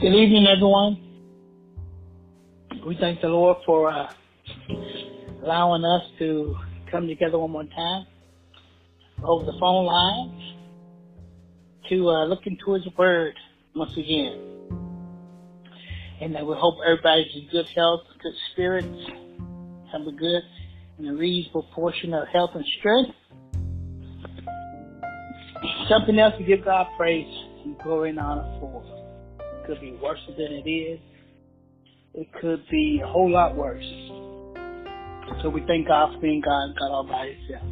Good evening, everyone. We thank the Lord for uh, allowing us to come together one more time over the phone lines to uh, look into His Word once again. And that we hope everybody's in good health, good spirits, a good and a reasonable portion of health and strength. Something else to give God praise and glory and honor for. Could be worse than it is. It could be a whole lot worse. So we thank God for being God, God all by Himself.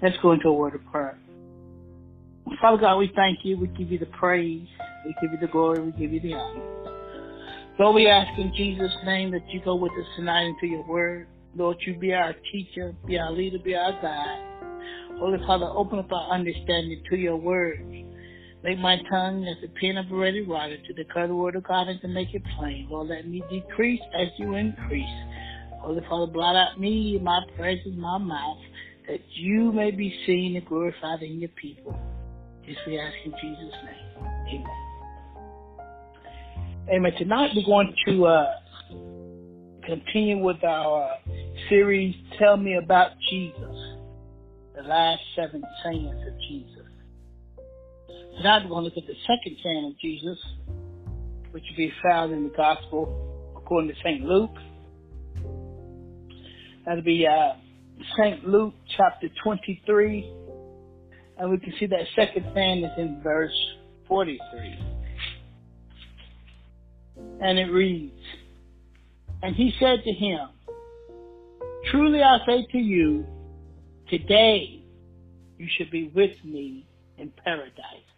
Let's go into a word of prayer. Father God, we thank you. We give you the praise. We give you the glory. We give you the honor. Lord, we ask in Jesus' name that you go with us tonight into your word. Lord, you be our teacher, be our leader, be our guide. Holy Father, open up our understanding to your word. Make my tongue as a pen of a ready writer to declare the word of God and to make it plain. Lord, let me decrease as you increase. Holy Father, blot out me, my presence, my mouth, that you may be seen and glorified in your people. This we ask in Jesus' name. Amen. Amen. Tonight we're going to uh, continue with our series, Tell Me About Jesus the last seven sayings of Jesus. Tonight we're going to look at the second saying of Jesus, which will be found in the Gospel according to St. Luke. That'll be uh, St. Luke chapter 23. And we can see that second saying is in verse 43. And it reads, And he said to him, Truly I say to you, Today, you should be with me in paradise.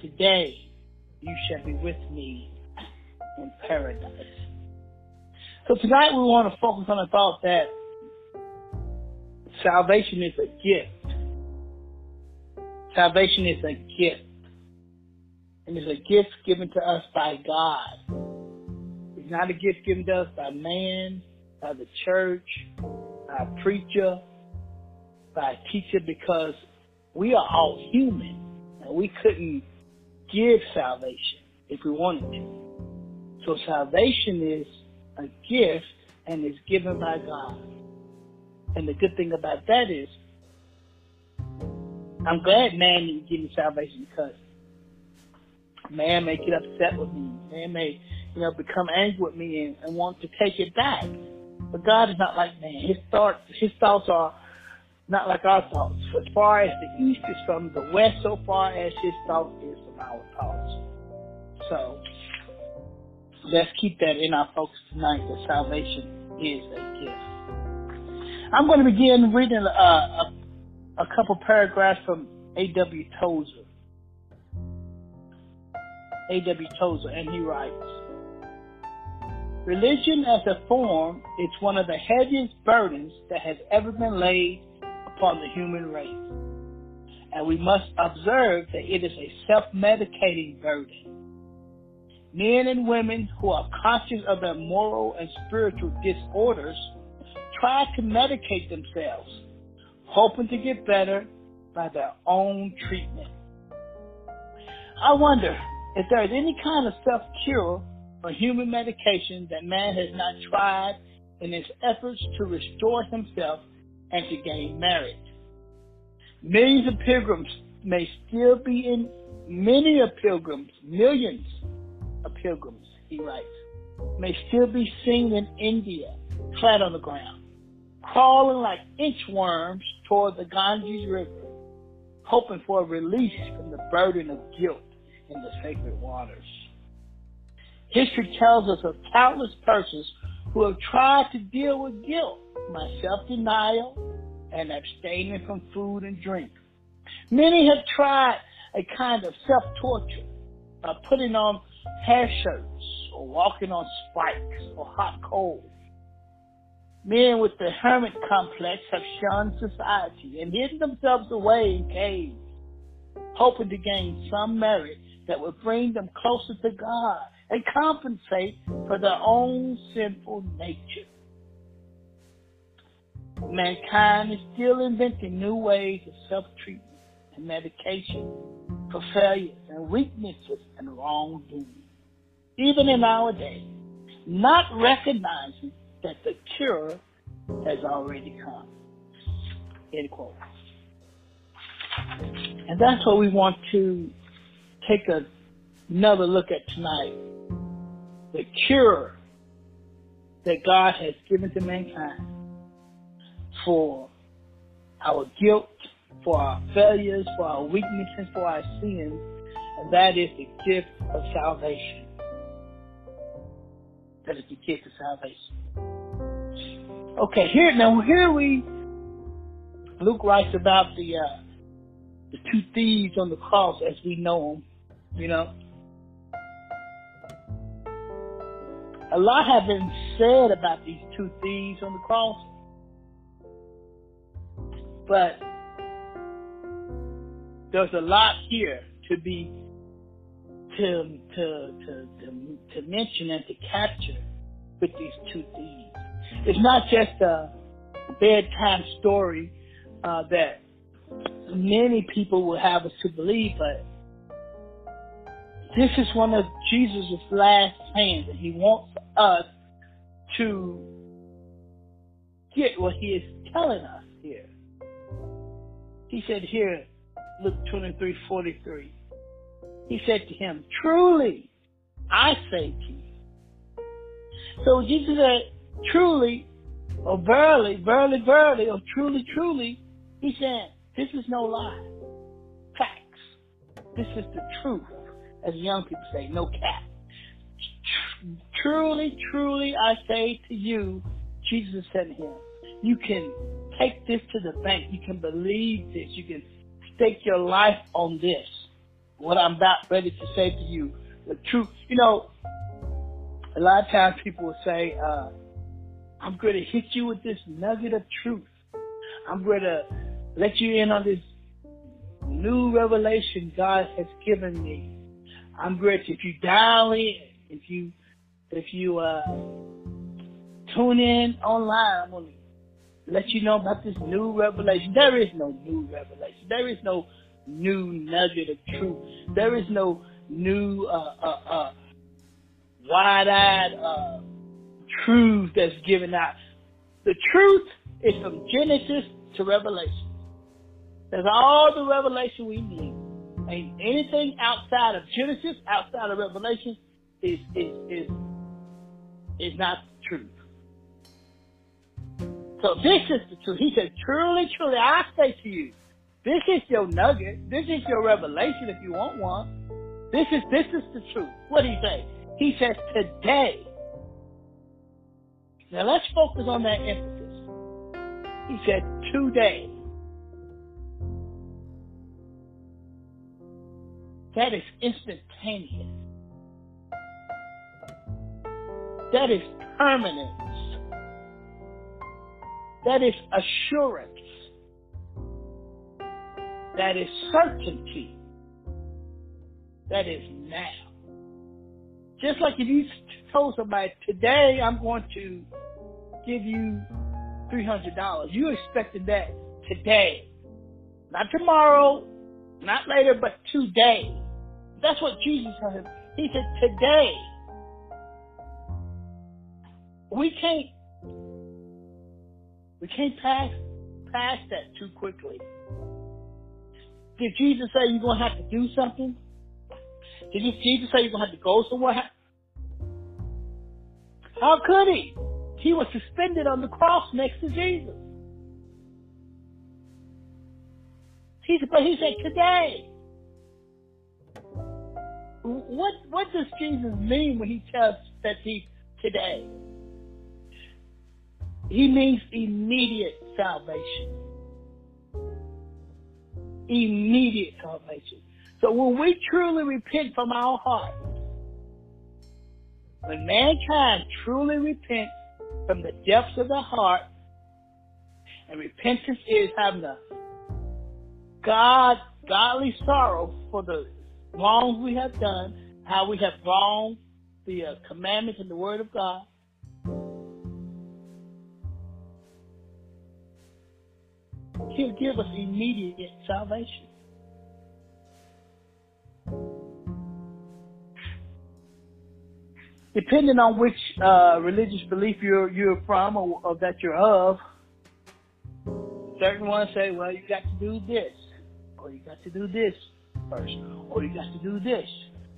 Today, you shall be with me in paradise. So tonight we want to focus on the thought that salvation is a gift. Salvation is a gift. And it's a gift given to us by God. It's not a gift given to us by man, by the church, by a preacher, by a teacher because we are all human and we couldn't give salvation if we wanted to. So salvation is a gift and is given by God. And the good thing about that is I'm glad man didn't give me salvation because man may get upset with me. Man may, you know, become angry with me and, and want to take it back. But God is not like man. His thoughts his thoughts are not like our thoughts. As far as the east is from the west, so far as his thoughts is our thoughts. So let's keep that in our focus tonight that salvation is a gift. I'm going to begin reading uh, a, a couple paragraphs from A.W. Tozer. A.W. Tozer, and he writes, Religion as a form is one of the heaviest burdens that has ever been laid upon the human race. And we must observe that it is a self-medicating burden. Men and women who are conscious of their moral and spiritual disorders try to medicate themselves, hoping to get better by their own treatment. I wonder if there is any kind of self-cure or human medication that man has not tried in his efforts to restore himself and to gain merit. Millions of pilgrims may still be in, many of pilgrims, millions of pilgrims, he writes, may still be seen in India, flat on the ground, crawling like inchworms toward the Ganges River, hoping for a release from the burden of guilt in the sacred waters. History tells us of countless persons who have tried to deal with guilt by self-denial and abstaining from food and drink. Many have tried a kind of self-torture by putting on hair shirts or walking on spikes or hot coals. Men with the hermit complex have shunned society and hidden themselves away in caves, hoping to gain some merit that would bring them closer to God and compensate for their own sinful nature. Mankind is still inventing new ways of self-treatment and medication for failures and weaknesses and wrongdoing, even in our day, not recognizing that the cure has already come. End quote. And that's what we want to take a, another look at tonight. The cure that God has given to mankind for our guilt, for our failures, for our weaknesses, for our sins, and that is the gift of salvation. That is the gift of salvation. Okay, here now here we Luke writes about the uh, the two thieves on the cross as we know them, you know. A lot has been said about these two thieves on the cross, but there's a lot here to be to to to to, to mention and to capture with these two thieves. It's not just a bedtime story uh, that many people will have us to believe, but this is one of Jesus' last plans, and He wants us to get what He is telling us. He said here, Luke 23 43, He said to him, Truly, I say to you. So Jesus said, Truly, or verily, verily, verily, or truly, truly, He said, This is no lie. Facts. This is the truth, as young people say, no cap. Truly, truly, I say to you, Jesus said to him, you can take this to the bank. You can believe this. You can stake your life on this. What I'm about ready to say to you, the truth. You know, a lot of times people will say, uh, I'm going to hit you with this nugget of truth. I'm going to let you in on this new revelation God has given me. I'm going to, if you dial in, if you, if you, uh, tune in online, I'm going to let you know about this new revelation. There is no new revelation. There is no new nugget of truth. There is no new uh, uh, uh, wide-eyed uh, truth that's given out. The truth is from Genesis to Revelation. That's all the revelation we need. And anything outside of Genesis, outside of Revelation, is is is is not truth. So this is the truth. He said, truly, truly, I say to you, this is your nugget. This is your revelation if you want one. This is, this is the truth. What did he say? He says, today. Now let's focus on that emphasis. He said, today. That is instantaneous. That is permanent. That is assurance. That is certainty. That is now. Just like if you told somebody, today I'm going to give you $300, you expected that today. Not tomorrow, not later, but today. That's what Jesus said. He said, today. We can't we can't pass past that too quickly. Did Jesus say you're gonna have to do something? Did Jesus say you're gonna have to go somewhere? How could he? He was suspended on the cross next to Jesus. He said, but he said today. What what does Jesus mean when he tells that he today? He means immediate salvation. Immediate salvation. So when we truly repent from our heart, when mankind truly repents from the depths of the heart, and repentance is having a God, godly sorrow for the wrongs we have done, how we have wronged the uh, commandments and the word of God, He'll give us immediate salvation. Depending on which uh, religious belief you're you're from or, or that you're of, certain ones say, "Well, you got to do this, or you got to do this first, or you got to do this.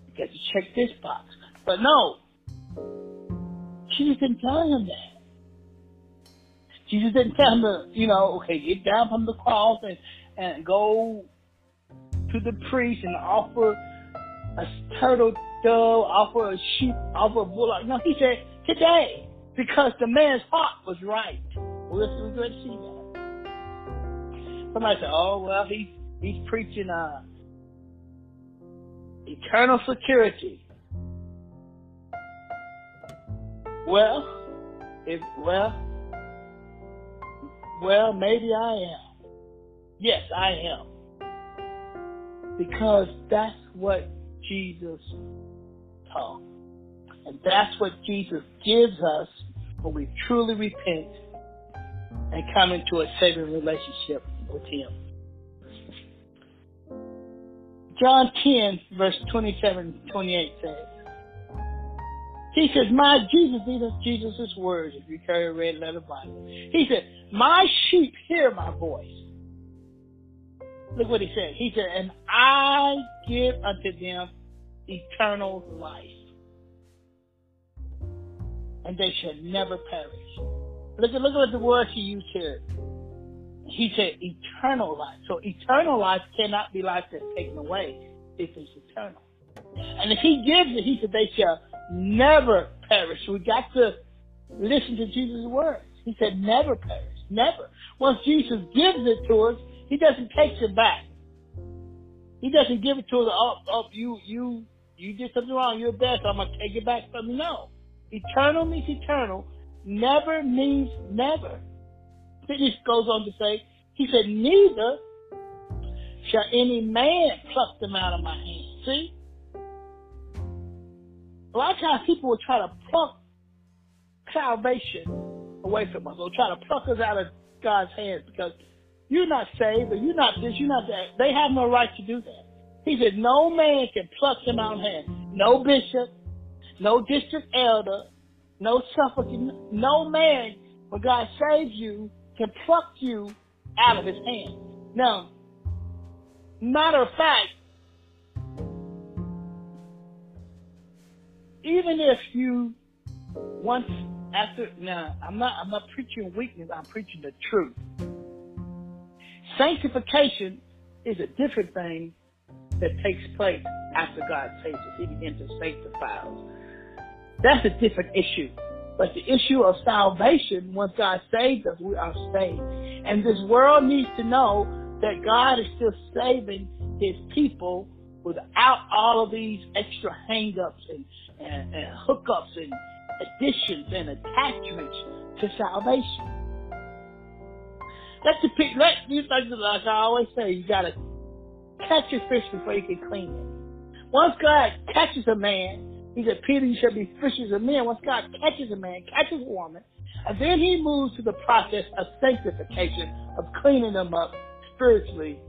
You got to check this box." But no, she didn't tell him that. Jesus didn't tell him to, you know, okay, get down from the cross and, and go to the priest and offer a turtle dove, offer a sheep, offer a bullock. No, he said today because the man's heart was right. We're going to see that. Somebody said, "Oh well, he's he's preaching uh, eternal security." Well, if well, well, maybe I am. Yes, I am. Because that's what Jesus taught. And that's what Jesus gives us when we truly repent and come into a saving relationship with Him. John 10, verse 27 28 says, He says, My Jesus, these are Jesus' words if you carry a red letter Bible. He said, My sheep hear my voice. Look what he said. He said, And I give unto them eternal life. And they shall never perish. Look at look at the word he used here. He said eternal life. So eternal life cannot be life that's taken away if it's eternal. And if he gives it, he said they shall never perish. We got to listen to Jesus' words. He said never perish. Never. Once Jesus gives it to us, he doesn't take it back. He doesn't give it to us, oh, oh you, you you did something wrong, you're bad, so I'm going to take it back from you. No. Eternal means eternal. Never means never. Then He goes on to say, he said, neither shall any man pluck them out of my hand. See? A lot of times people will try to pluck salvation away from us or try to pluck us out of God's hands because you're not saved or you're not this, you're not that. They have no right to do that. He said, no man can pluck him out of hand. No bishop, no district elder, no suffocating, no man, when God saves you, can pluck you out of his hand. Now, matter of fact, even if you once after now I'm not I'm not preaching weakness, I'm preaching the truth. Sanctification is a different thing that takes place after God saves us. He begins to sanctify us. That's a different issue. But the issue of salvation, once God saves us, we are saved. And this world needs to know that God is still saving his people without all of these extra hang-ups and, and, and hookups and additions and attachments to salvation. Let the pick, let you like I always say, you gotta catch your fish before you can clean it. Once God catches a man, he said, Peter, you shall be fishers of men. Once God catches a man, catches a woman, and then he moves to the process of sanctification, of cleaning them up spiritually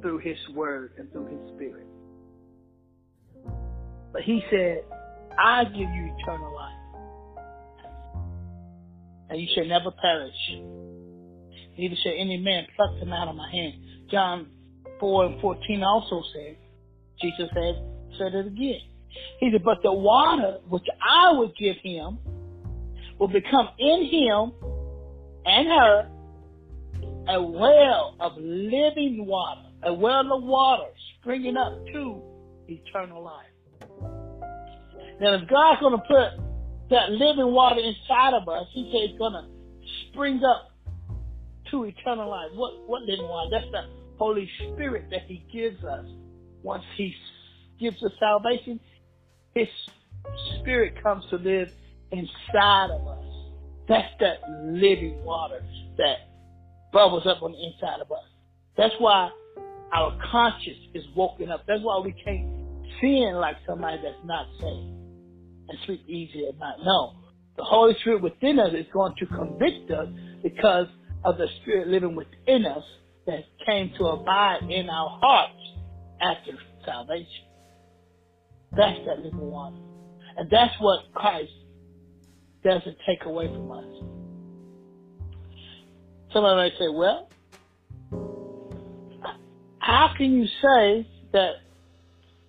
through his word and through his spirit. But he said, I give you eternal life. And you shall never perish. Neither shall any man pluck them out of my hand. John 4 and 14 also said, Jesus said, said it again. He said, but the water which I would give him will become in him and her a well of living water, a well of water springing up to eternal life. Now, if God's going to put that living water inside of us, He says it's going to spring up to eternal life. What what living water? That's the Holy Spirit that He gives us. Once He gives us salvation, His Spirit comes to live inside of us. That's that living water that bubbles up on the inside of us. That's why our conscience is woken up. That's why we can't sin like somebody that's not saved and sleep easy at night. No. The Holy Spirit within us is going to convict us because of the Spirit living within us that came to abide in our hearts after salvation. That's that living water. And that's what Christ doesn't take away from us. Somebody might say, well, how can you say that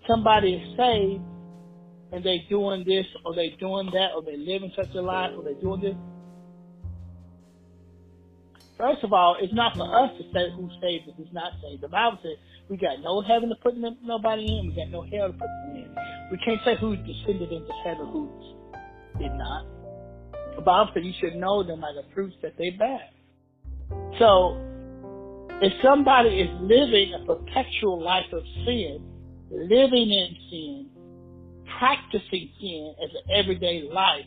somebody is saved and they doing this or they doing that or they living such a life or they doing this? First of all, it's not for us to say who's saved and who's not saved. The Bible says we got no heaven to put nobody in. We got no hell to put them in. We can't say who descended into heaven, who did not. The Bible says you should know them by the fruits that they bear. So, if somebody is living a perpetual life of sin, living in sin, practicing sin as an everyday life,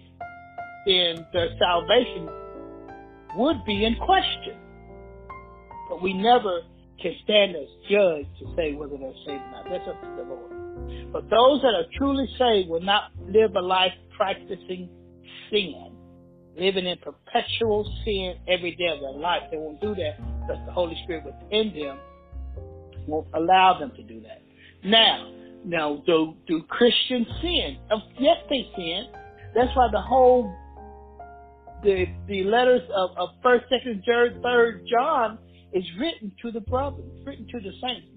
then their salvation would be in question. But we never can stand as judge to say whether they're saved or not. That's up to the Lord. But those that are truly saved will not live a life practicing sin, living in perpetual sin every day of their life. They won't do that because the Holy Spirit within them won't allow them to do that. Now, now, do do Christians sin? Yes, they sin. That's why the whole the the letters of, of first, second, third, third John is written to the brothers, written to the saints,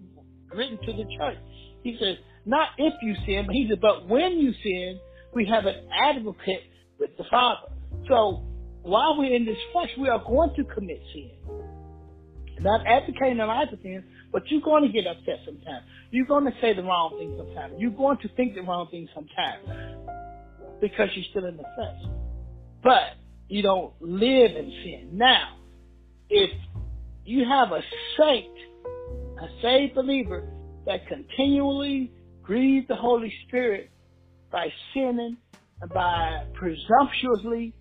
written to the church. He says, not if you sin, but he said, but when you sin, we have an advocate with the Father. So while we're in this flesh, we are going to commit sin. Not advocating the life of sin, but you're going to get upset sometimes. You're going to say the wrong thing sometimes. You're going to think the wrong thing sometimes because you're still in the flesh. But you don't live in sin. Now, if you have a saint, a saved believer that continually grieves the Holy Spirit by sinning, and by presumptuously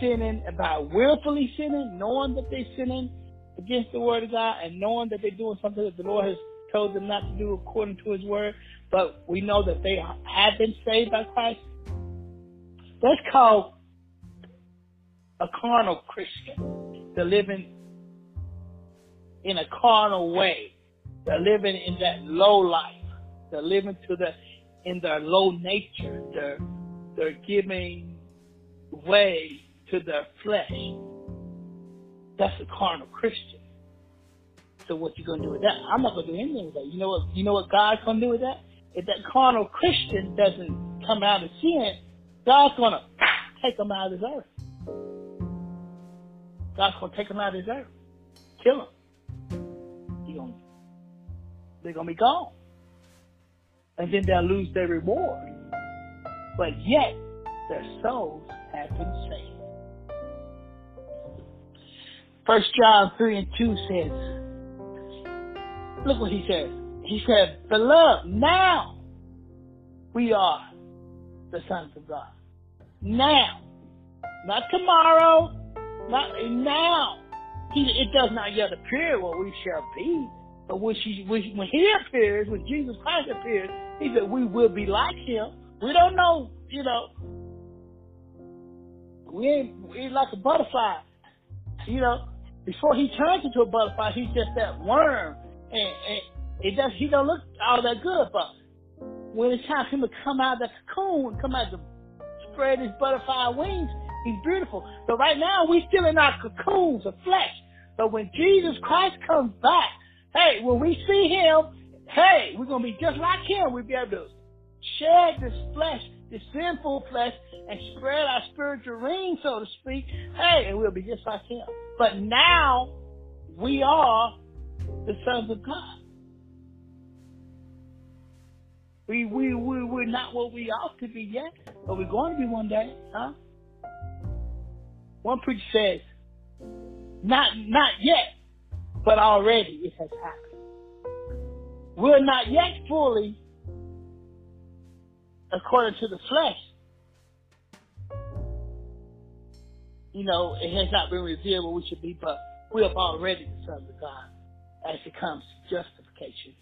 sinning, by willfully sinning, knowing that they're sinning against the word of God and knowing that they're doing something that the Lord has told them not to do according to his word, but we know that they have been saved by Christ. That's called a carnal Christian. They're living in a carnal way. They're living in that low life. They're living to the in their low nature. They're they're giving way to their flesh. That's a carnal Christian. So what you gonna do with that? I'm not gonna do anything with that. You know what you know what God's gonna do with that? If that carnal Christian doesn't come out of sin, God's gonna take them out of this earth. God's gonna take them out of this earth. Kill them they're going to be gone. And then they'll lose their reward. But yet, their souls have been saved. First John 3 and 2 says, look what he says. He said, Beloved, now we are the sons of God. Now. Not tomorrow. Not now. He, it does not yet appear what we shall be. But when she when, he appears, when Jesus Christ appears, he said we will be like him. We don't know, you know. We ain't, we ain't like a butterfly. You know, before he turns into a butterfly, he's just that worm, and, and it does. He don't look all that good, but when it's time for him to come out of the cocoon, come out to spread his butterfly wings, he's beautiful. But right now, we're still in our cocoons of flesh. But when Jesus Christ comes back, Hey, when we see him, hey, we're to be just like him. We'll be able to shed this flesh, this sinful flesh, and spread our spiritual ring, so to speak. Hey, and we'll be just like him. But now, we are the sons of God. We, we, we, we're not what we ought to be yet, but we're going to be one day, huh? One preacher says, not, not yet, but already it has happened. We're not yet fully, according to the flesh, you know, it has not been revealed what we should be, but we are already the sons of God as it comes to justification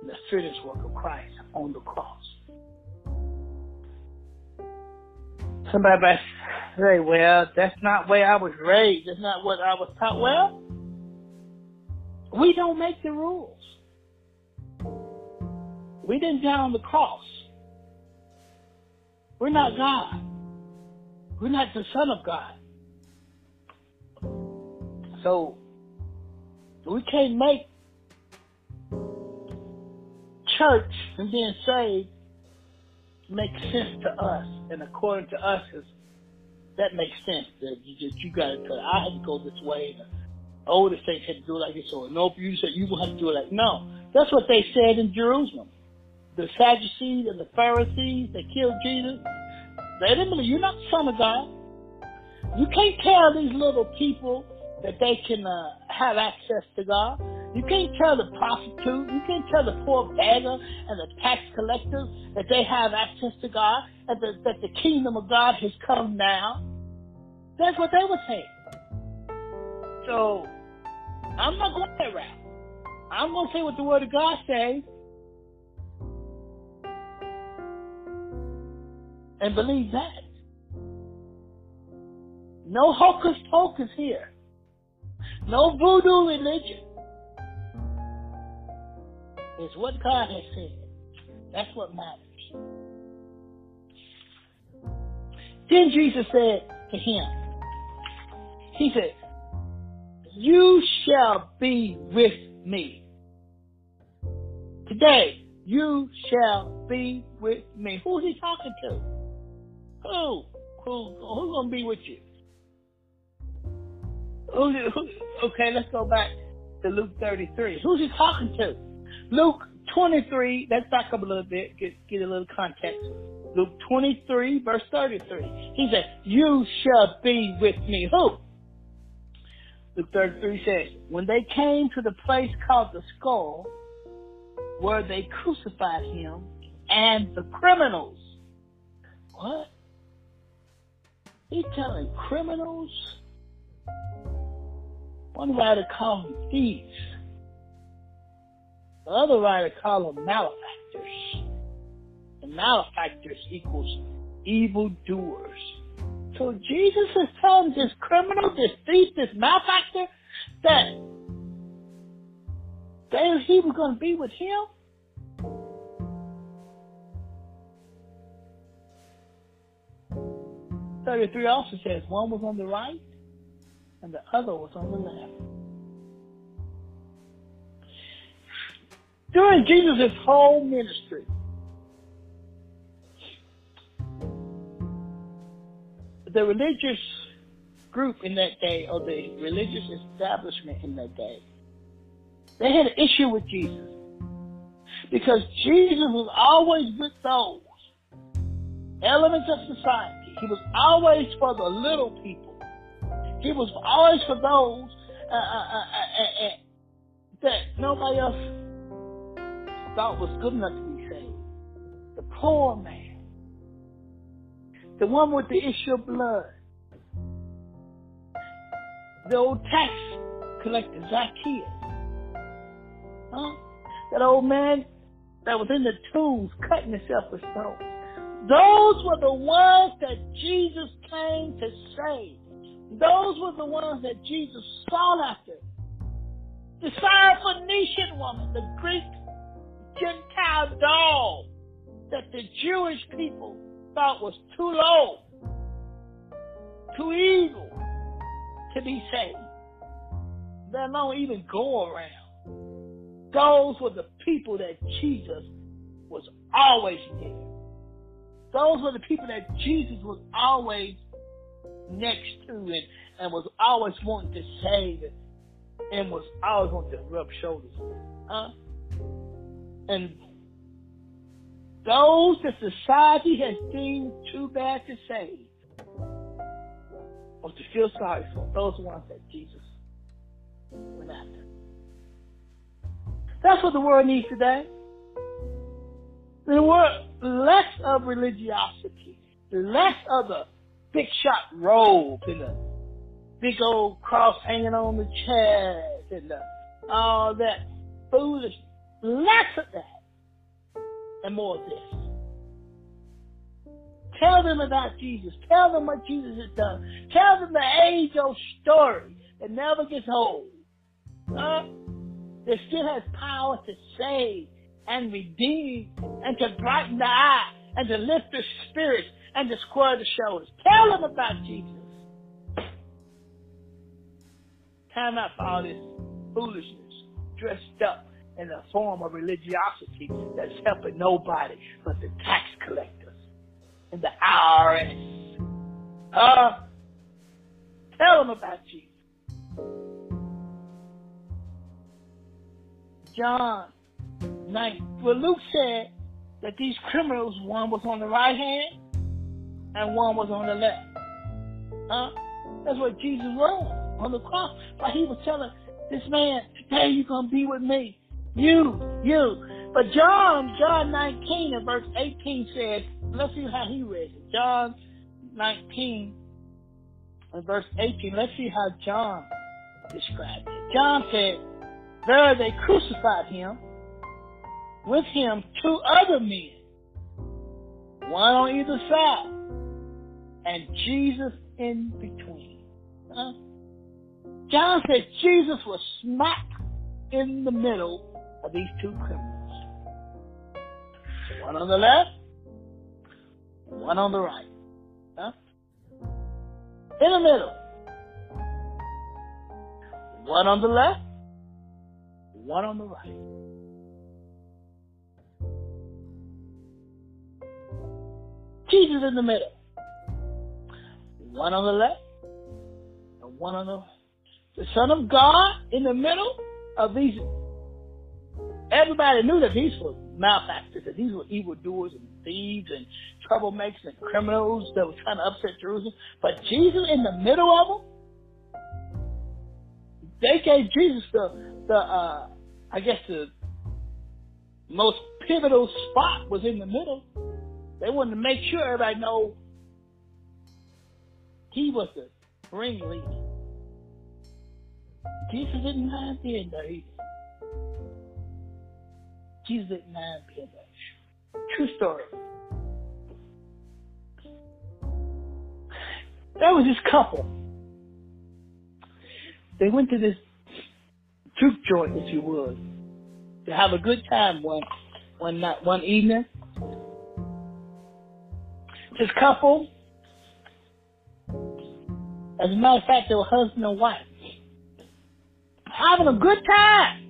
and the finished work of Christ on the cross. Somebody might say, well, that's not where I was raised. That's not what I was taught. Well, we don't make the rules. We didn't die on the cross We're not God. We're not the Son of God. So we can't make church and being saved make sense to us. And according to us, that makes sense. That you just you got to. I had to go this way. The older saints had to do it like this. Or no, you said you will have to do it like no. That's what they said in Jerusalem. The Sadducees and the Pharisees that killed Jesus. They didn't believe you're not the son of God. You can't tell these little people that they can uh, have access to God. You can't tell the prostitute, you can't tell the poor beggar and the tax collectors that they have access to God and that, that the kingdom of God has come now. That's what they would say. So I'm not going that route. I'm going to say what the Word of God says and believe that. No hocus pocus here. No voodoo religion. It's what God has said. That's what matters. Then Jesus said to him, He said, You shall be with me. Today, you shall be with me. Who's he talking to? Who? Who? Who's to be with you? Who, who, okay, let's go back to Luke 33. Who's he talking to? Luke 23, let's back up a little bit, get, get a little context. Luke 23, verse 33. He said, You shall be with me. Who? Luke 33 says, When they came to the place called the skull, where they crucified him and the criminals. What? He telling criminals one writer called them thieves. The other writer called them malefactors. And malefactors equals evildoers. So Jesus is telling this criminal, this thief, this malefactor, that they, he was going to be with him. Thirty-three also says one was on the right and the other was on the left. During Jesus' whole ministry, the religious group in that day, or the religious establishment in that day, they had an issue with Jesus. Because Jesus was always with those elements of society. He was always for the little people. He was always for those uh, uh, uh, that nobody else thought was good enough to be saved. The poor man, the one with the issue of blood, the old tax collector Zacchaeus, huh? That old man that was in the tombs cutting himself with stones. Those were the ones that Jesus came to save. Those were the ones that Jesus sought after. The Syrophoenician woman, the Greek Gentile doll that the Jewish people thought was too low, too evil to be saved. They don't even go around. Those were the people that Jesus was always near. Those were the people that Jesus was always next to and, and was always wanting to save and was always wanting to rub shoulders with. Huh? And those that society has deemed too bad to save or to feel sorry for, those ones that Jesus went after. That's what the world needs today. The world less of religiosity, less of the big shot robe and a big old cross hanging on the chest and the, all that foolish, less of that and more of this. Tell them about Jesus. Tell them what Jesus has done. Tell them the age old story that never gets old. Uh, that still has power to save and redeem and to brighten the eye and to lift the spirits and to square the shoulders. Tell them about Jesus. Time out for all this foolishness dressed up in the form of religiosity that's helping nobody but the tax collectors and the IRS. Uh, tell them about Jesus. John 9. Well, Luke said that these criminals, one was on the right hand and one was on the left. Huh? That's what Jesus was on the cross. But he was telling this man, today you're going to be with me. You, you. But John, John 19 and verse 18 says, let's see how he read it. John 19 and verse 18, let's see how John described it. John said, there they crucified him, with him two other men, one on either side, and Jesus in between. Huh? John said Jesus was smack in the middle of these two criminals. One on the left, one on the right. Huh? In the middle. One on the left, one on the right. Jesus in the middle. One on the left and one on the. The Son of God in the middle of these. Everybody knew that these were malefactors, that these were evildoers and thieves and troublemakers and criminals that were trying to upset Jerusalem. But Jesus in the middle of them, they gave Jesus the the uh, I guess the most pivotal spot was in the middle. They wanted to make sure everybody know he was the ringleader. Jesus didn't mind being there either. Jesus didn't mind being there. True story. There was this couple. They went to this juke joint, if you would, to have a good time one one night, one evening. This couple, as a matter of fact, they were husband and wife, having a good time.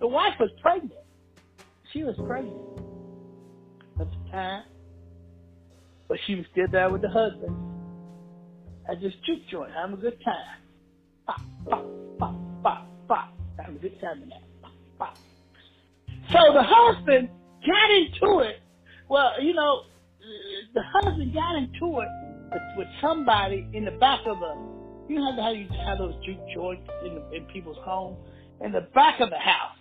The wife was pregnant. She was pregnant at the time, but she was still there with the husband at this juke joint, having a good time. Pop, pop, pop bop, bop. Having a good time in that. Bop, bop. So the husband got into it. Well, you know, the husband got into it with, with somebody in the back of a, you know how you have those juke joints in, the, in people's homes? In the back of the house.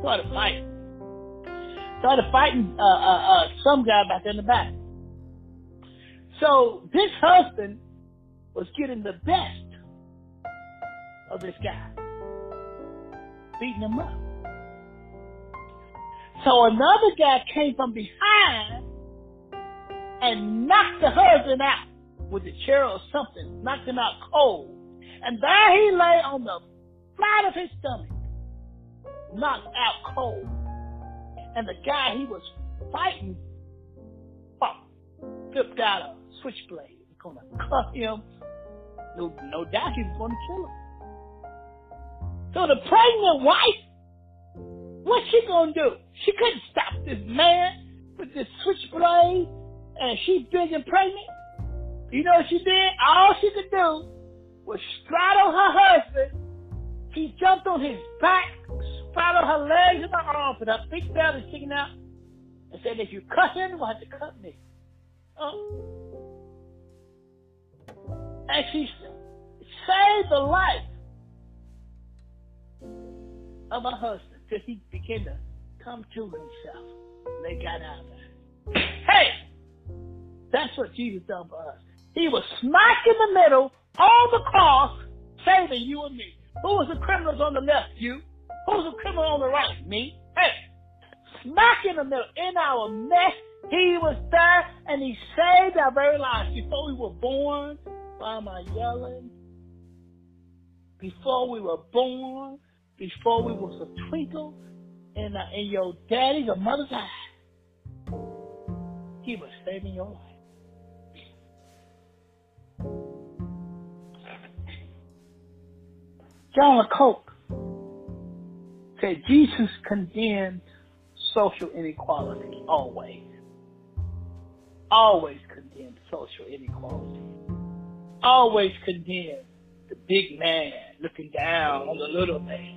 Started fighting. Started fighting uh, uh, uh, some guy back there in the back. So this husband was getting the best of this guy, beating him up. So another guy came from behind and knocked the husband out with a chair or something, knocked him out cold. And there he lay on the flat of his stomach, knocked out cold. And the guy he was fighting, flipped out a switchblade. He's gonna cut him. No, no doubt he was gonna kill him. So the pregnant wife, what's she gonna do? She couldn't stop this man with this switchblade, and she big and pregnant. You know what she did? All she could do was straddle her husband. She jumped on his back, straddled her legs and her arms, and her big belly sticking out, and said, "If you cut him, you'll have to cut me." Oh. And she saved the life of a husband till he began to come to himself. And they got out of there. Hey! That's what Jesus done for us. He was smack in the middle on the cross, saving you and me. Who was the criminals on the left? You. Who was the criminal on the right? Me. Hey! Smack in the middle, in our mess, he was there and he saved our very lives. Before we were born, am I yelling? Before we were born, before we was a twinkle in, uh, in your daddy's or mother's eye. He was saving your life. John Locke said Jesus condemned social inequality always. Always condemned social inequality. Always condemned the big man looking down on the little man.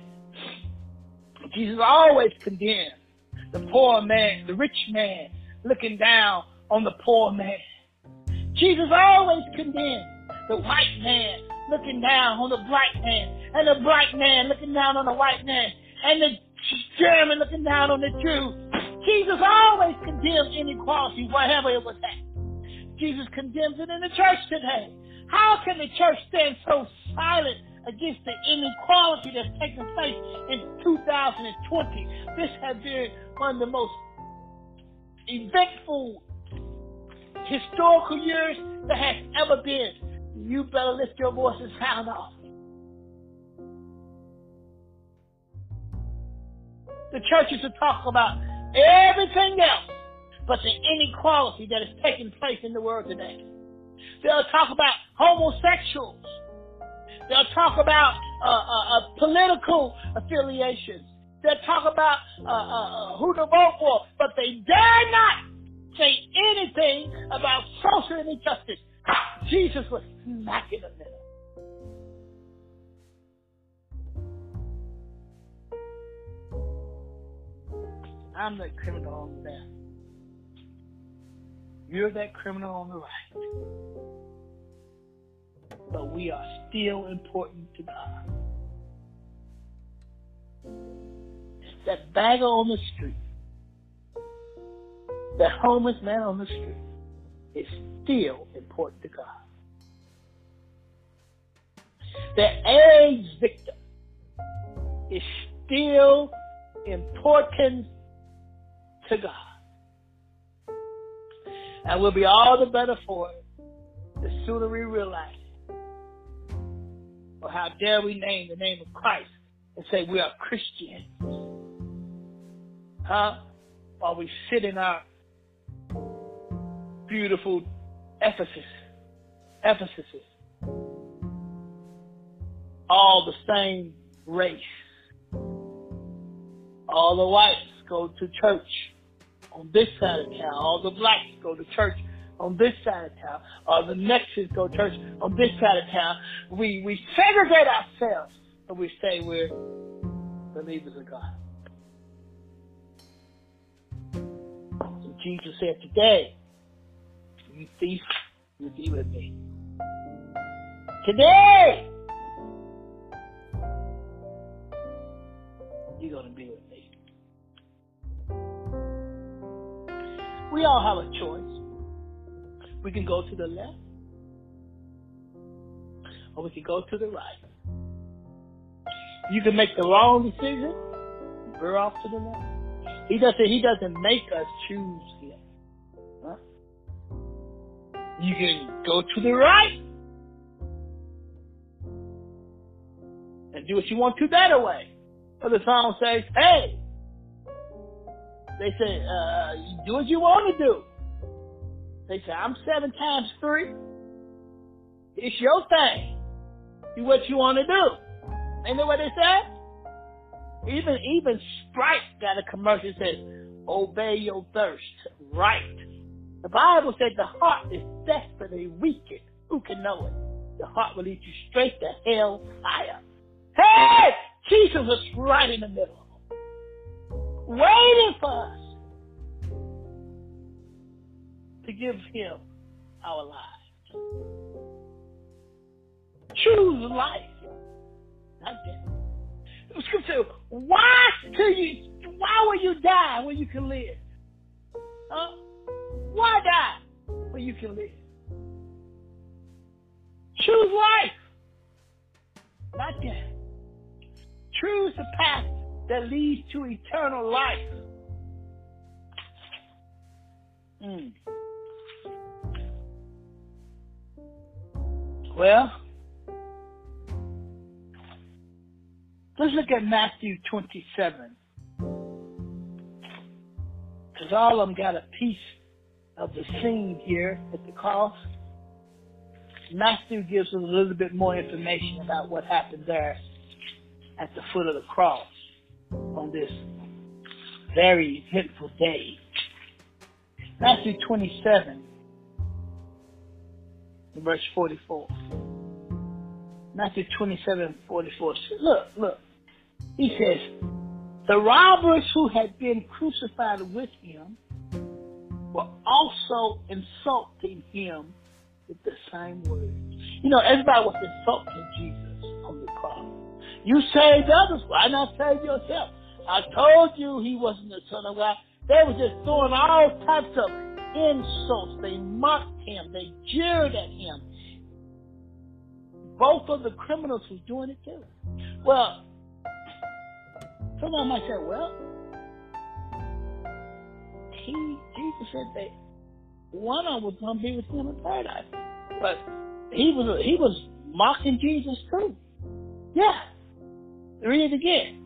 Jesus always condemned the poor man, the rich man looking down on the poor man. Jesus always condemned the white man looking down on the black man, and the black man looking down on the white man, and the German looking down on the Jew. Jesus always condemns inequality, wherever it was at. Jesus condemns it in the church today. How can the church stand so silent against the inequality that's taking place in 2020? This has been one of the most eventful historical years that has ever been. You better lift your voice and sound off. The churches will talk about everything else but the inequality that is taking place in the world today. They'll talk about homosexuals. They'll talk about uh, uh, uh, political affiliations. They'll talk about uh, uh, uh, who to vote for, but they dare not say anything about social injustice. Jesus was smack in the middle. I'm the criminal on the left. You're that criminal on the right. But we are still important to God. That bagger on the street, that homeless man on the street, is still important to God. The AIDS victim is still important to God. And we'll be all the better for it the sooner we realize it. Or how dare we name the name of Christ and say we are Christians? Huh? While we sit in our beautiful Ephesus, Ephesus, all the same race. All the whites go to church on this side of town. All the blacks go to church on this side of town. All the Mexicans go to church on this side of town. We we segregate ourselves, and we say we're believers of God. Jesus said, "Today, you thief, you be with me. Today, gonna be with me." We all have a choice. We can go to the left, or we can go to the right. You can make the wrong decision, we're off to the left. He doesn't. He doesn't make us choose him. Huh? You can go to the right and do what you want to that way. But the song says, "Hey, they say, uh, do what you want to do. They say, I'm seven times three. It's your thing. Do what you want to do. Ain't that what they said? Even even Sprite got a commercial that says, obey your thirst. Right. The Bible said the heart is desperately wicked. Who can know it? The heart will lead you straight to hell fire. Hey! Jesus was right in the middle waiting for us to give him our lives. Choose life, not death. The scripture, why till you why will you die when you can live? Huh? Why die when you can live? Choose life, not death. Choose the path that leads to eternal life. Mm. Well, let's look at Matthew 27. Because all of them got a piece of the scene here at the cross, Matthew gives us a little bit more information about what happened there at the foot of the cross on this very eventful day. Matthew 27, verse 44. Matthew 27, 44. Look, look. He says, The robbers who had been crucified with him were also insulting him with the same words. You know, everybody was insulting Jesus. You saved others, why not save yourself? I told you he wasn't the Son of God. They were just throwing all types of insults. They mocked him. They jeered at him. Both of the criminals was doing it too. Well, someone might say, well, he, Jesus said that one of them was going to be with him in paradise. But he was, he was mocking Jesus too. Yeah. Read it again.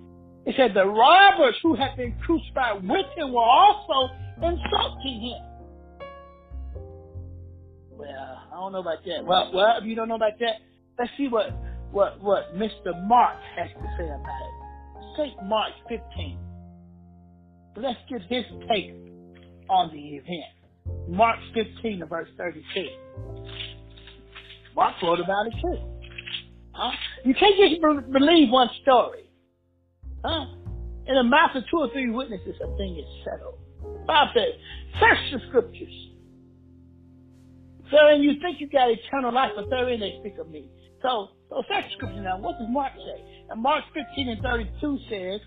It said the robbers who had been crucified with him were also insulting him. Well, I don't know about that. Well, well, if you don't know about that, let's see what what what Mr. Mark has to say about it. St. Mark 15. Let's get his take on the event. Mark 15, verse 32. Mark wrote about it too. Huh? You can't just believe one story. Huh? In the mouth of two or three witnesses, a thing is settled. Bible says, search the scriptures. So, and you think you got eternal life, but therein they speak of me. So, so search the scripture now. What does Mark say? And Mark 15 and 32 says,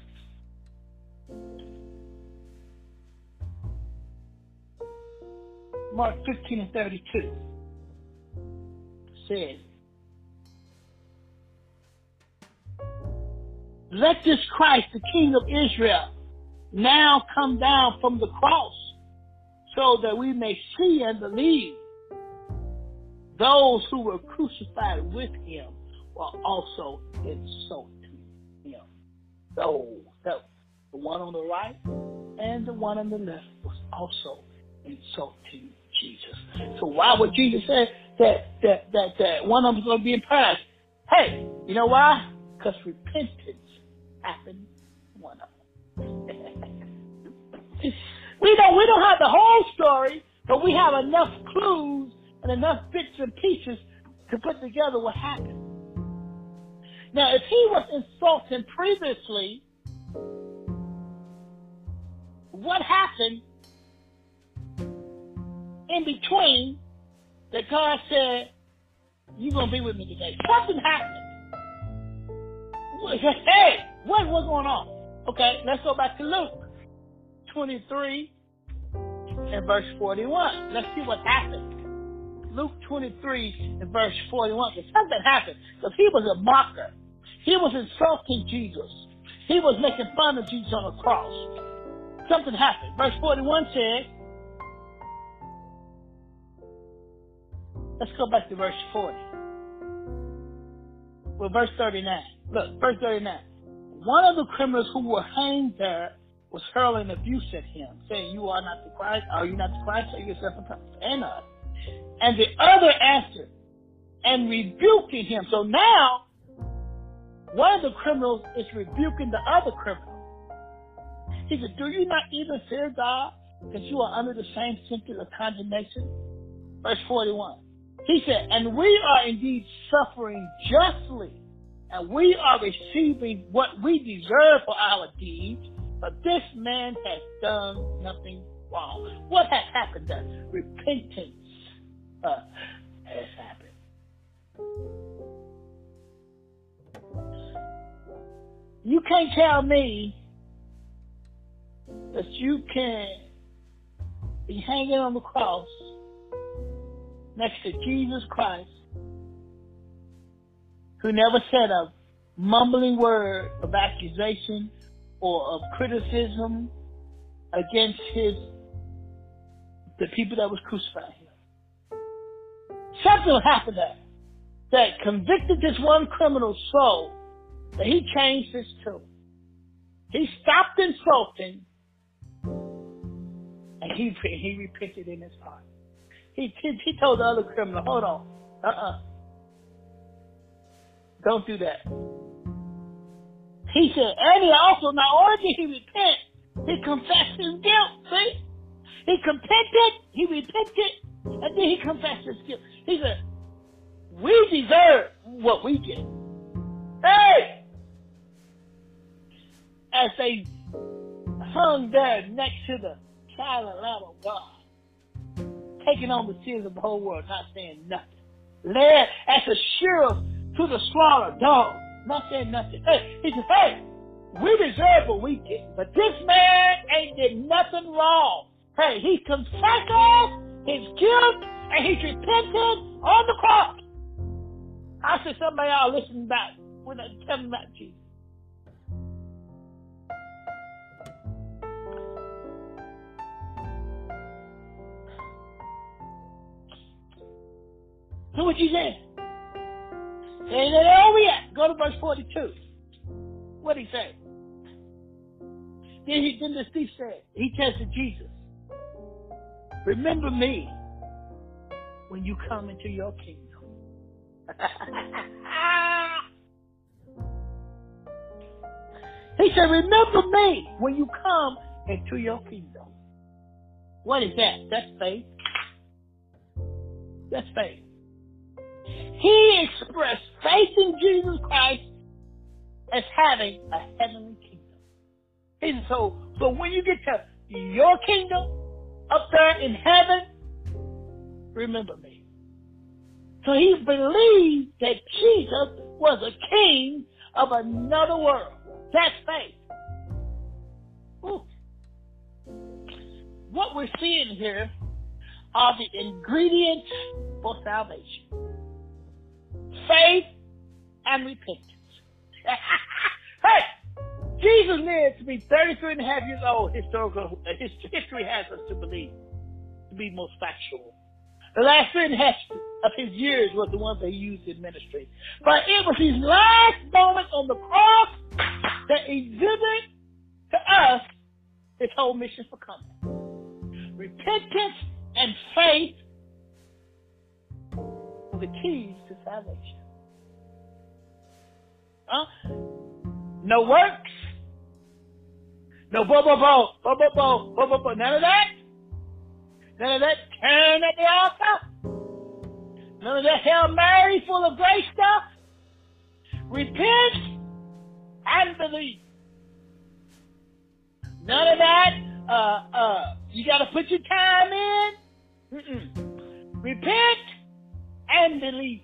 Mark 15 and 32 says, Let this Christ, the King of Israel, now come down from the cross so that we may see and believe. Those who were crucified with him were also insulting him. Those, the one on the right and the one on the left was also insulting Jesus. So why would Jesus say that that that, that one of them is going to be in paradise? Hey, you know why? Because repentance happened one of them. we don't we don't have the whole story, but we have enough clues and enough bits and pieces to put together what happened. Now, if he was insulting previously, what happened in between that God said, You're going to be with me today? Something happened. Hey, what was going on? Okay, let's go back to Luke 23 and verse 41. Let's see what happened. Luke 23 and verse 41. Because something happened. Because he was a mocker. He was insulting Jesus. He was making fun of Jesus on the cross. Something happened. Verse 41 says, let's go back to verse 40. Well, verse 39. Look, verse 39. One of the criminals who were hanged there was hurling abuse at him, saying, You are not the Christ. Are you not the Christ? Are yourself prophet? And us. And the other answered and rebuking him. So now, one of the criminals is rebuking the other criminal. He said, Do you not even fear God because you are under the same sentence of condemnation? Verse 41. He said, And we are indeed suffering justly and we are receiving what we deserve for our deeds, but this man has done nothing wrong. What has happened there? Repentance uh, has happened. You can't tell me that you can be hanging on the cross next to Jesus Christ who never said a mumbling word of accusation or of criticism against his the people that was crucifying him. Something happened there that convicted this one criminal so that he changed his tune. He stopped insulting And he he repented in his heart. He, he, he told the other criminal, hold on, uh-uh. Don't do that. He said, and he also, not only did he repent, he confessed his guilt, see? He repented, he repented, and then he confessed his guilt. He said, we deserve what we get. Hey! As they hung there next to the child lamb of God, taking on the sins of the whole world, not saying nothing. Led as a sheriff to the slaughter dog, not saying nothing. Hey, he said, hey, we deserve what we get, but this man ain't did nothing wrong. Hey, he confessed his guilt and he repented on the cross. I said somebody ought listen back when I tell them about Jesus. So what you said? Say that over yet. Go to verse 42. What did he say? Then he then the thief said, he to Jesus, Remember me when you come into your kingdom. he said, Remember me when you come into your kingdom. What is that? That's faith. That's faith. He expressed faith in Jesus Christ as having a heavenly kingdom. And so, so when you get to your kingdom up there in heaven, remember me. So he believed that Jesus was a king of another world. That's faith. What we're seeing here are the ingredients for salvation faith and repentance. hey, Jesus lived to be 33 and a half years old. Historical uh, history has us to believe to be most factual. The last three and a half of his years was the ones that he used in ministry. But it was his last moments on the cross that exhibited to us his whole mission for coming. Repentance and faith the keys to salvation. Huh? No works. No bo bo bo bo bo bo bo bo bo. None of that. None of that turn at the altar. None of that Hail Mary full of grace stuff. Repent and believe. None of that. Uh, uh, you got to put your time in. Mm-mm. Repent and believe.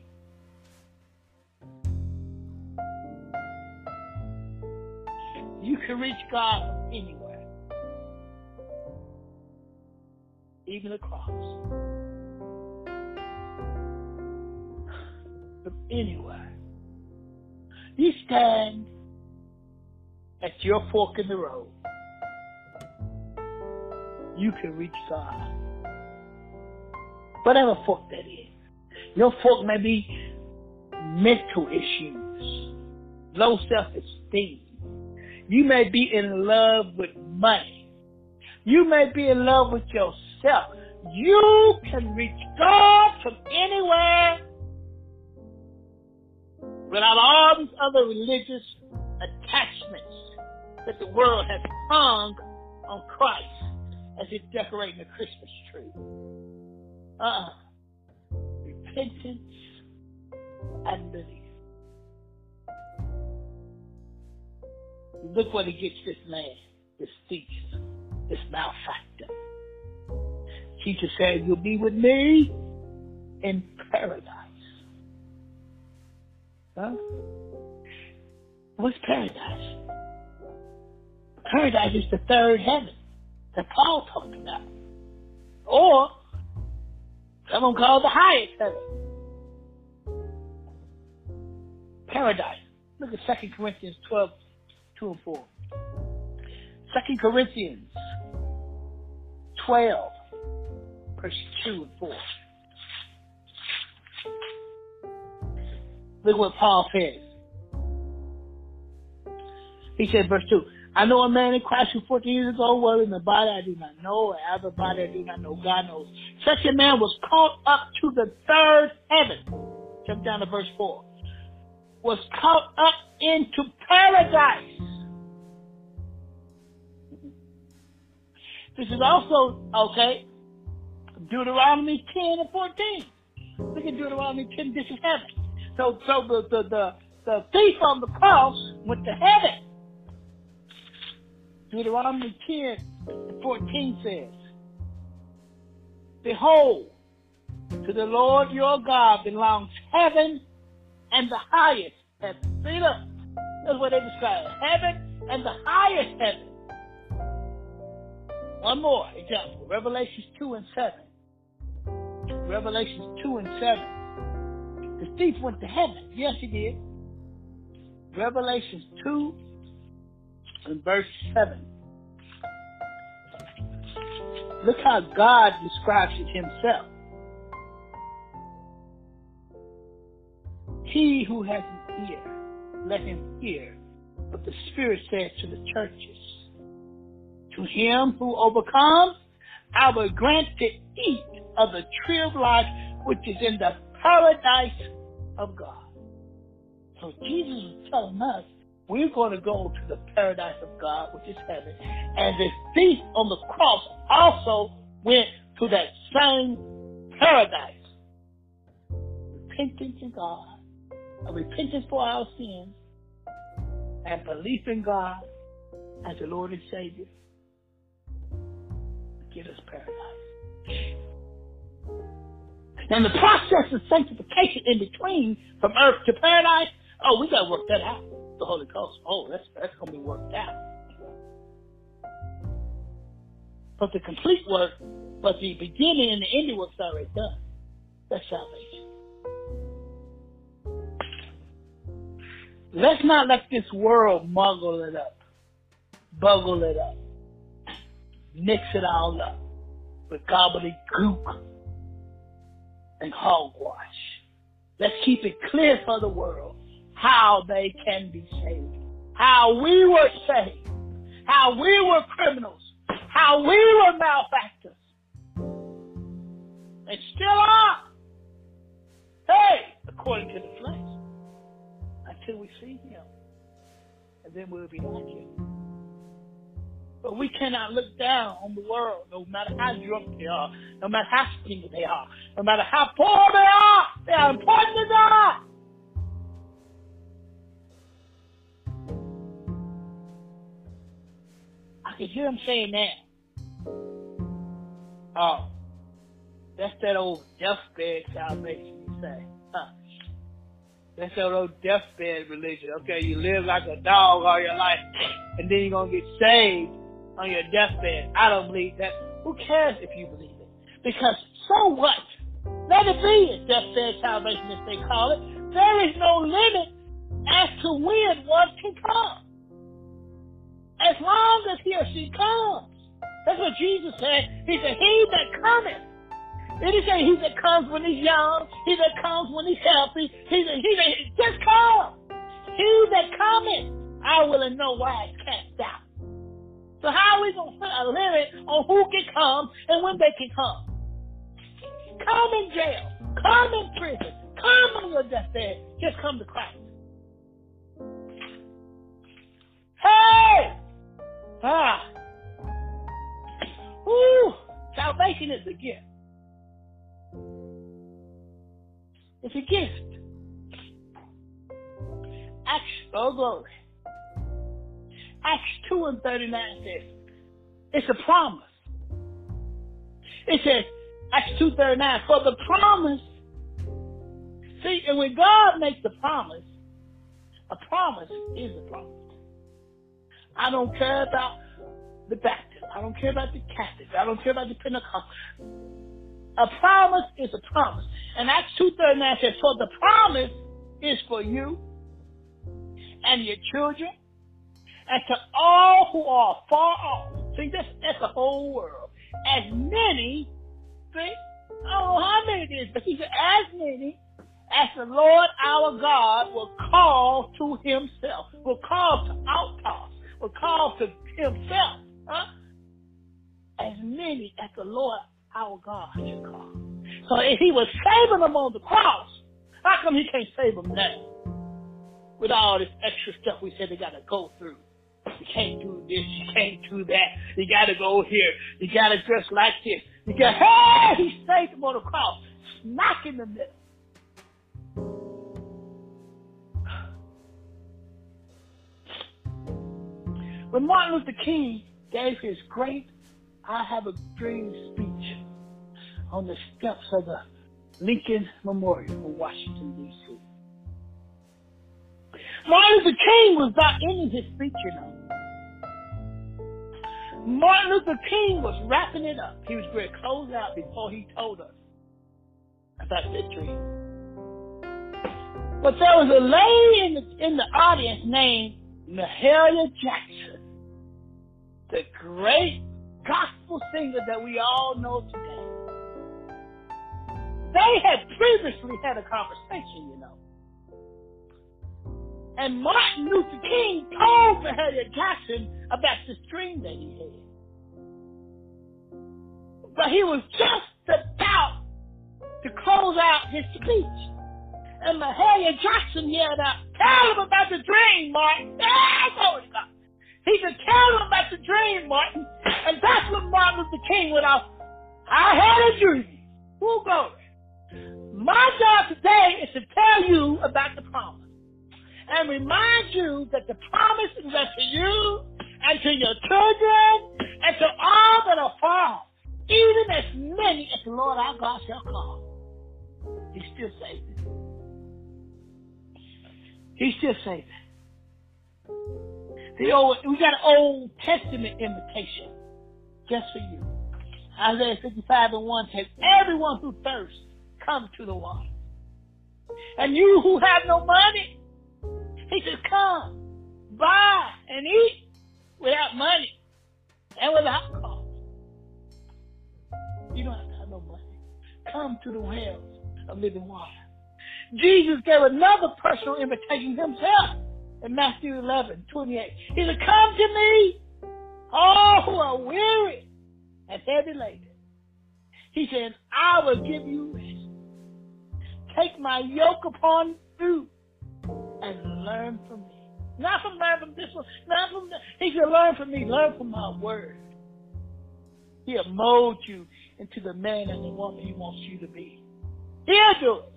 You can reach God anywhere, even the cross. From anywhere. You stand at your fork in the road. You can reach God. Whatever fork that is. Your fork may be mental issues, low self esteem. You may be in love with money. You may be in love with yourself. You can reach God from anywhere without all these other religious attachments that the world has hung on Christ as it's decorating the Christmas tree. Uh-uh repentance and belief. Look what he gets this man, this thief, this malefactor. Jesus said, You'll be with me in paradise. Huh? What's paradise? Paradise is the third heaven that Paul talked about. Or of them call it the highest heaven. Paradise. Look at 2 Corinthians 12, 2 and 4. 2 Corinthians 12, verse 2 and 4. Look what Paul says. He said, verse 2, I know a man in Christ who 14 years ago was in the body I do not know, or out body I do not know. God knows. Such a man was caught up to the third heaven. Jump down to verse 4. Was caught up into paradise. This is also, okay, Deuteronomy 10 and 14. Look at Deuteronomy 10, this is heaven. So, so the, the, the, the thief on the cross went to heaven. Deuteronomy 10 14 says, Behold, to the Lord your God belongs heaven and the highest heaven. See, look, that's what they describe heaven and the highest heaven. One more example Revelations 2 and 7. Revelations 2 and 7. The thief went to heaven. Yes, he did. Revelations 2 and verse 7. Look how God describes it himself. He who has an ear, let him hear what the Spirit says to the churches. To him who overcomes, I will grant to eat of the tree of life which is in the paradise of God. So Jesus is telling us we're going to go to the paradise of God, which is heaven. And the thief on the cross also went to that same paradise. Repentance in God, a repentance for our sins, and belief in God as the Lord and Savior. Get us paradise. And the process of sanctification in between from earth to paradise, oh, we got to work that out. The Holy Ghost. Oh, that's that's to be worked out. But the complete work, but the beginning and the ending work's already done. That's salvation. Let's not let this world muggle it up, buggle it up, mix it all up with gobbledygook and hogwash. Let's keep it clear for the world how they can be saved, how we were saved, how we were criminals, how we were malefactors, and still are. Hey, according to the flesh, until we see Him, and then we'll be like Him. But we cannot look down on the world, no matter how drunk they are, no matter how stingy they are, no matter how poor they are. They are important to God. Can hear him saying that. Oh, that's that old deathbed salvation, you say. Huh. That's that old deathbed religion. Okay, you live like a dog all your life, and then you're to get saved on your deathbed. I don't believe that. Who cares if you believe it? Because so what? Let it be a deathbed salvation, as they call it. There is no limit as to when one can come. As long as he or she comes. That's what Jesus said. He said, He that cometh. It say he that comes when he's young, he that comes when he's healthy, he that, he that, just come. He that cometh, I will in no wise cast out. So how are we to put a limit on who can come and when they can come? Come in jail. Come in prison. Come on your deathbed. Just come to Christ. Ah! Woo! Salvation is a gift. It's a gift. Acts, oh glory. Acts 2 and 39 says, it's a promise. It says, Acts 2 39, for the promise, see, and when God makes a promise, a promise is a promise. I don't care about the Baptist. I don't care about the Catholic. I don't care about the Pentecostal. A promise is a promise. And Acts 2.39 says, for the promise is for you and your children and to all who are far off. See, that's, that's the whole world. As many, see, I don't know how many it is, but he said, as many as the Lord our God will call to himself, will call to outcasts, was called to himself, huh? As many as the Lord our God should call. So if he was saving them on the cross, how come he can't save them now? With all this extra stuff we said they got to go through. You can't do this, you can't do that. You got to go here. You got to dress like this. You got, hey, he saved them on the cross. Smack in the middle. When Martin Luther King gave his great I Have a Dream speech on the steps of the Lincoln Memorial in Washington, D.C. Martin Luther King was not in his speech, you know. Martin Luther King was wrapping it up. He was going to close out before he told us about that dream. But there was a lady in the, in the audience named Mahalia Jackson, the great gospel singer that we all know today. They had previously had a conversation, you know. And Martin Luther King told Mahalia Jackson about this dream that he had. But he was just about to close out his speech. And Mahalia Jackson yelled out, Tell him about the dream, Martin. Ah, he said, Tell him about the dream, Martin. And that's what Martin Luther King went. I had a dream. Who goes? My job today is to tell you about the promise and remind you that the promise is that to you and to your children and to all that are far, even as many as the Lord our God shall call. He's still saving. He's still saving. The old, we got an Old Testament invitation just for you. Isaiah 55 and 1 says, Everyone who thirsts, come to the water. And you who have no money, he says, come, buy and eat without money and without cost. You don't have to have no money. Come to the wells of living water. Jesus gave another personal invitation himself in Matthew 11, 28. He said, come to me, all who are weary and heavy laden. He said, I will give you rest. Take my yoke upon you and learn from me. Not from learn from this one, not from that. He said, learn from me, learn from my word. He'll mold you into the man and the woman he wants you to be. He'll do it.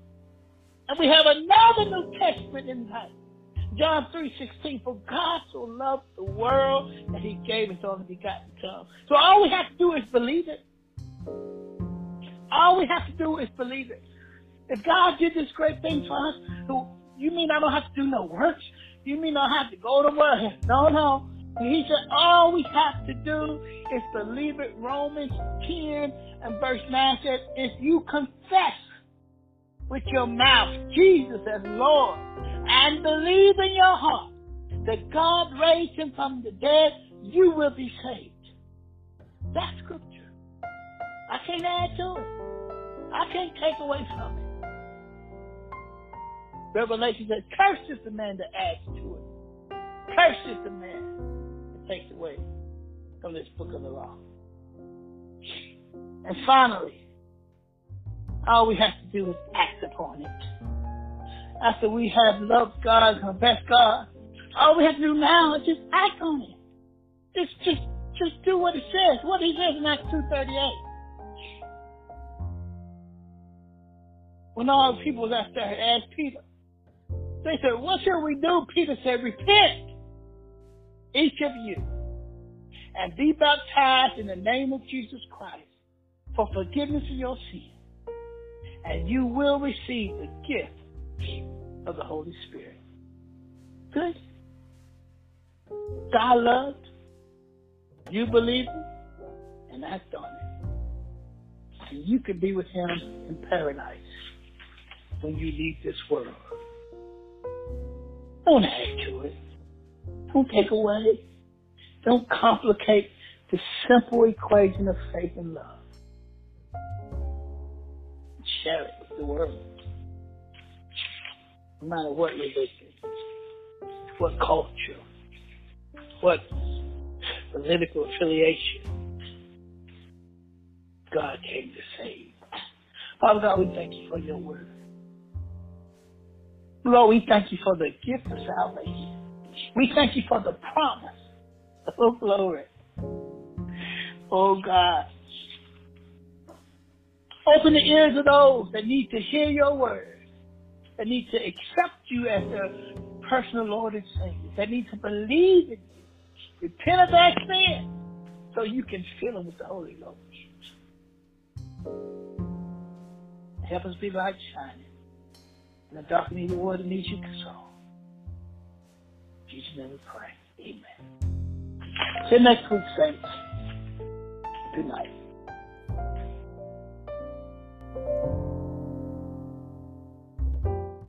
And we have another New Testament in that. John 3.16, for God so loved the world that he gave his only begotten son. So all we have to do is believe it. All we have to do is believe it. If God did this great thing for us, you mean I don't have to do no works? You mean I have to go to work? No, no. He said all we have to do is believe it. Romans 10 and verse 9 says, if you confess with your mouth Jesus as Lord and believe in your heart that God raised him from the dead, you will be saved. That's scripture. I can't add to it. I can't take away from it. Revelation says, Cursed is the man that adds to it. Cursed is the man that takes away from this book of the law. And finally, all we have to do is act upon it. After we have loved God and confessed God, all we have to do now is just act on it. Just, just, just do what it says. What he says in Acts 2.38. When all the people was asked Peter, they said, What shall we do? Peter said, Repent, each of you, and be baptized in the name of Jesus Christ for forgiveness of your sins, and you will receive the gift of the Holy Spirit. Good. God loved, you believe it, and act on it. And you can be with him in paradise when you leave this world. Don't add to it. Don't take away. Don't complicate the simple equation of faith and love. Share it with the world. No matter what religion, what culture, what political affiliation. God came to save. Father God, we thank you for your word. Lord, we thank you for the gift of salvation. We thank you for the promise. Oh, glory. Oh, God. Open the ears of those that need to hear your word, that need to accept you as their personal Lord and Savior, that need to believe in you, repent of their sin, so you can fill them with the Holy Ghost. Help us be light shining. In the darkness of the world, needs you console. In Jesus' name we pray. Amen. See you next week, saints. Good night.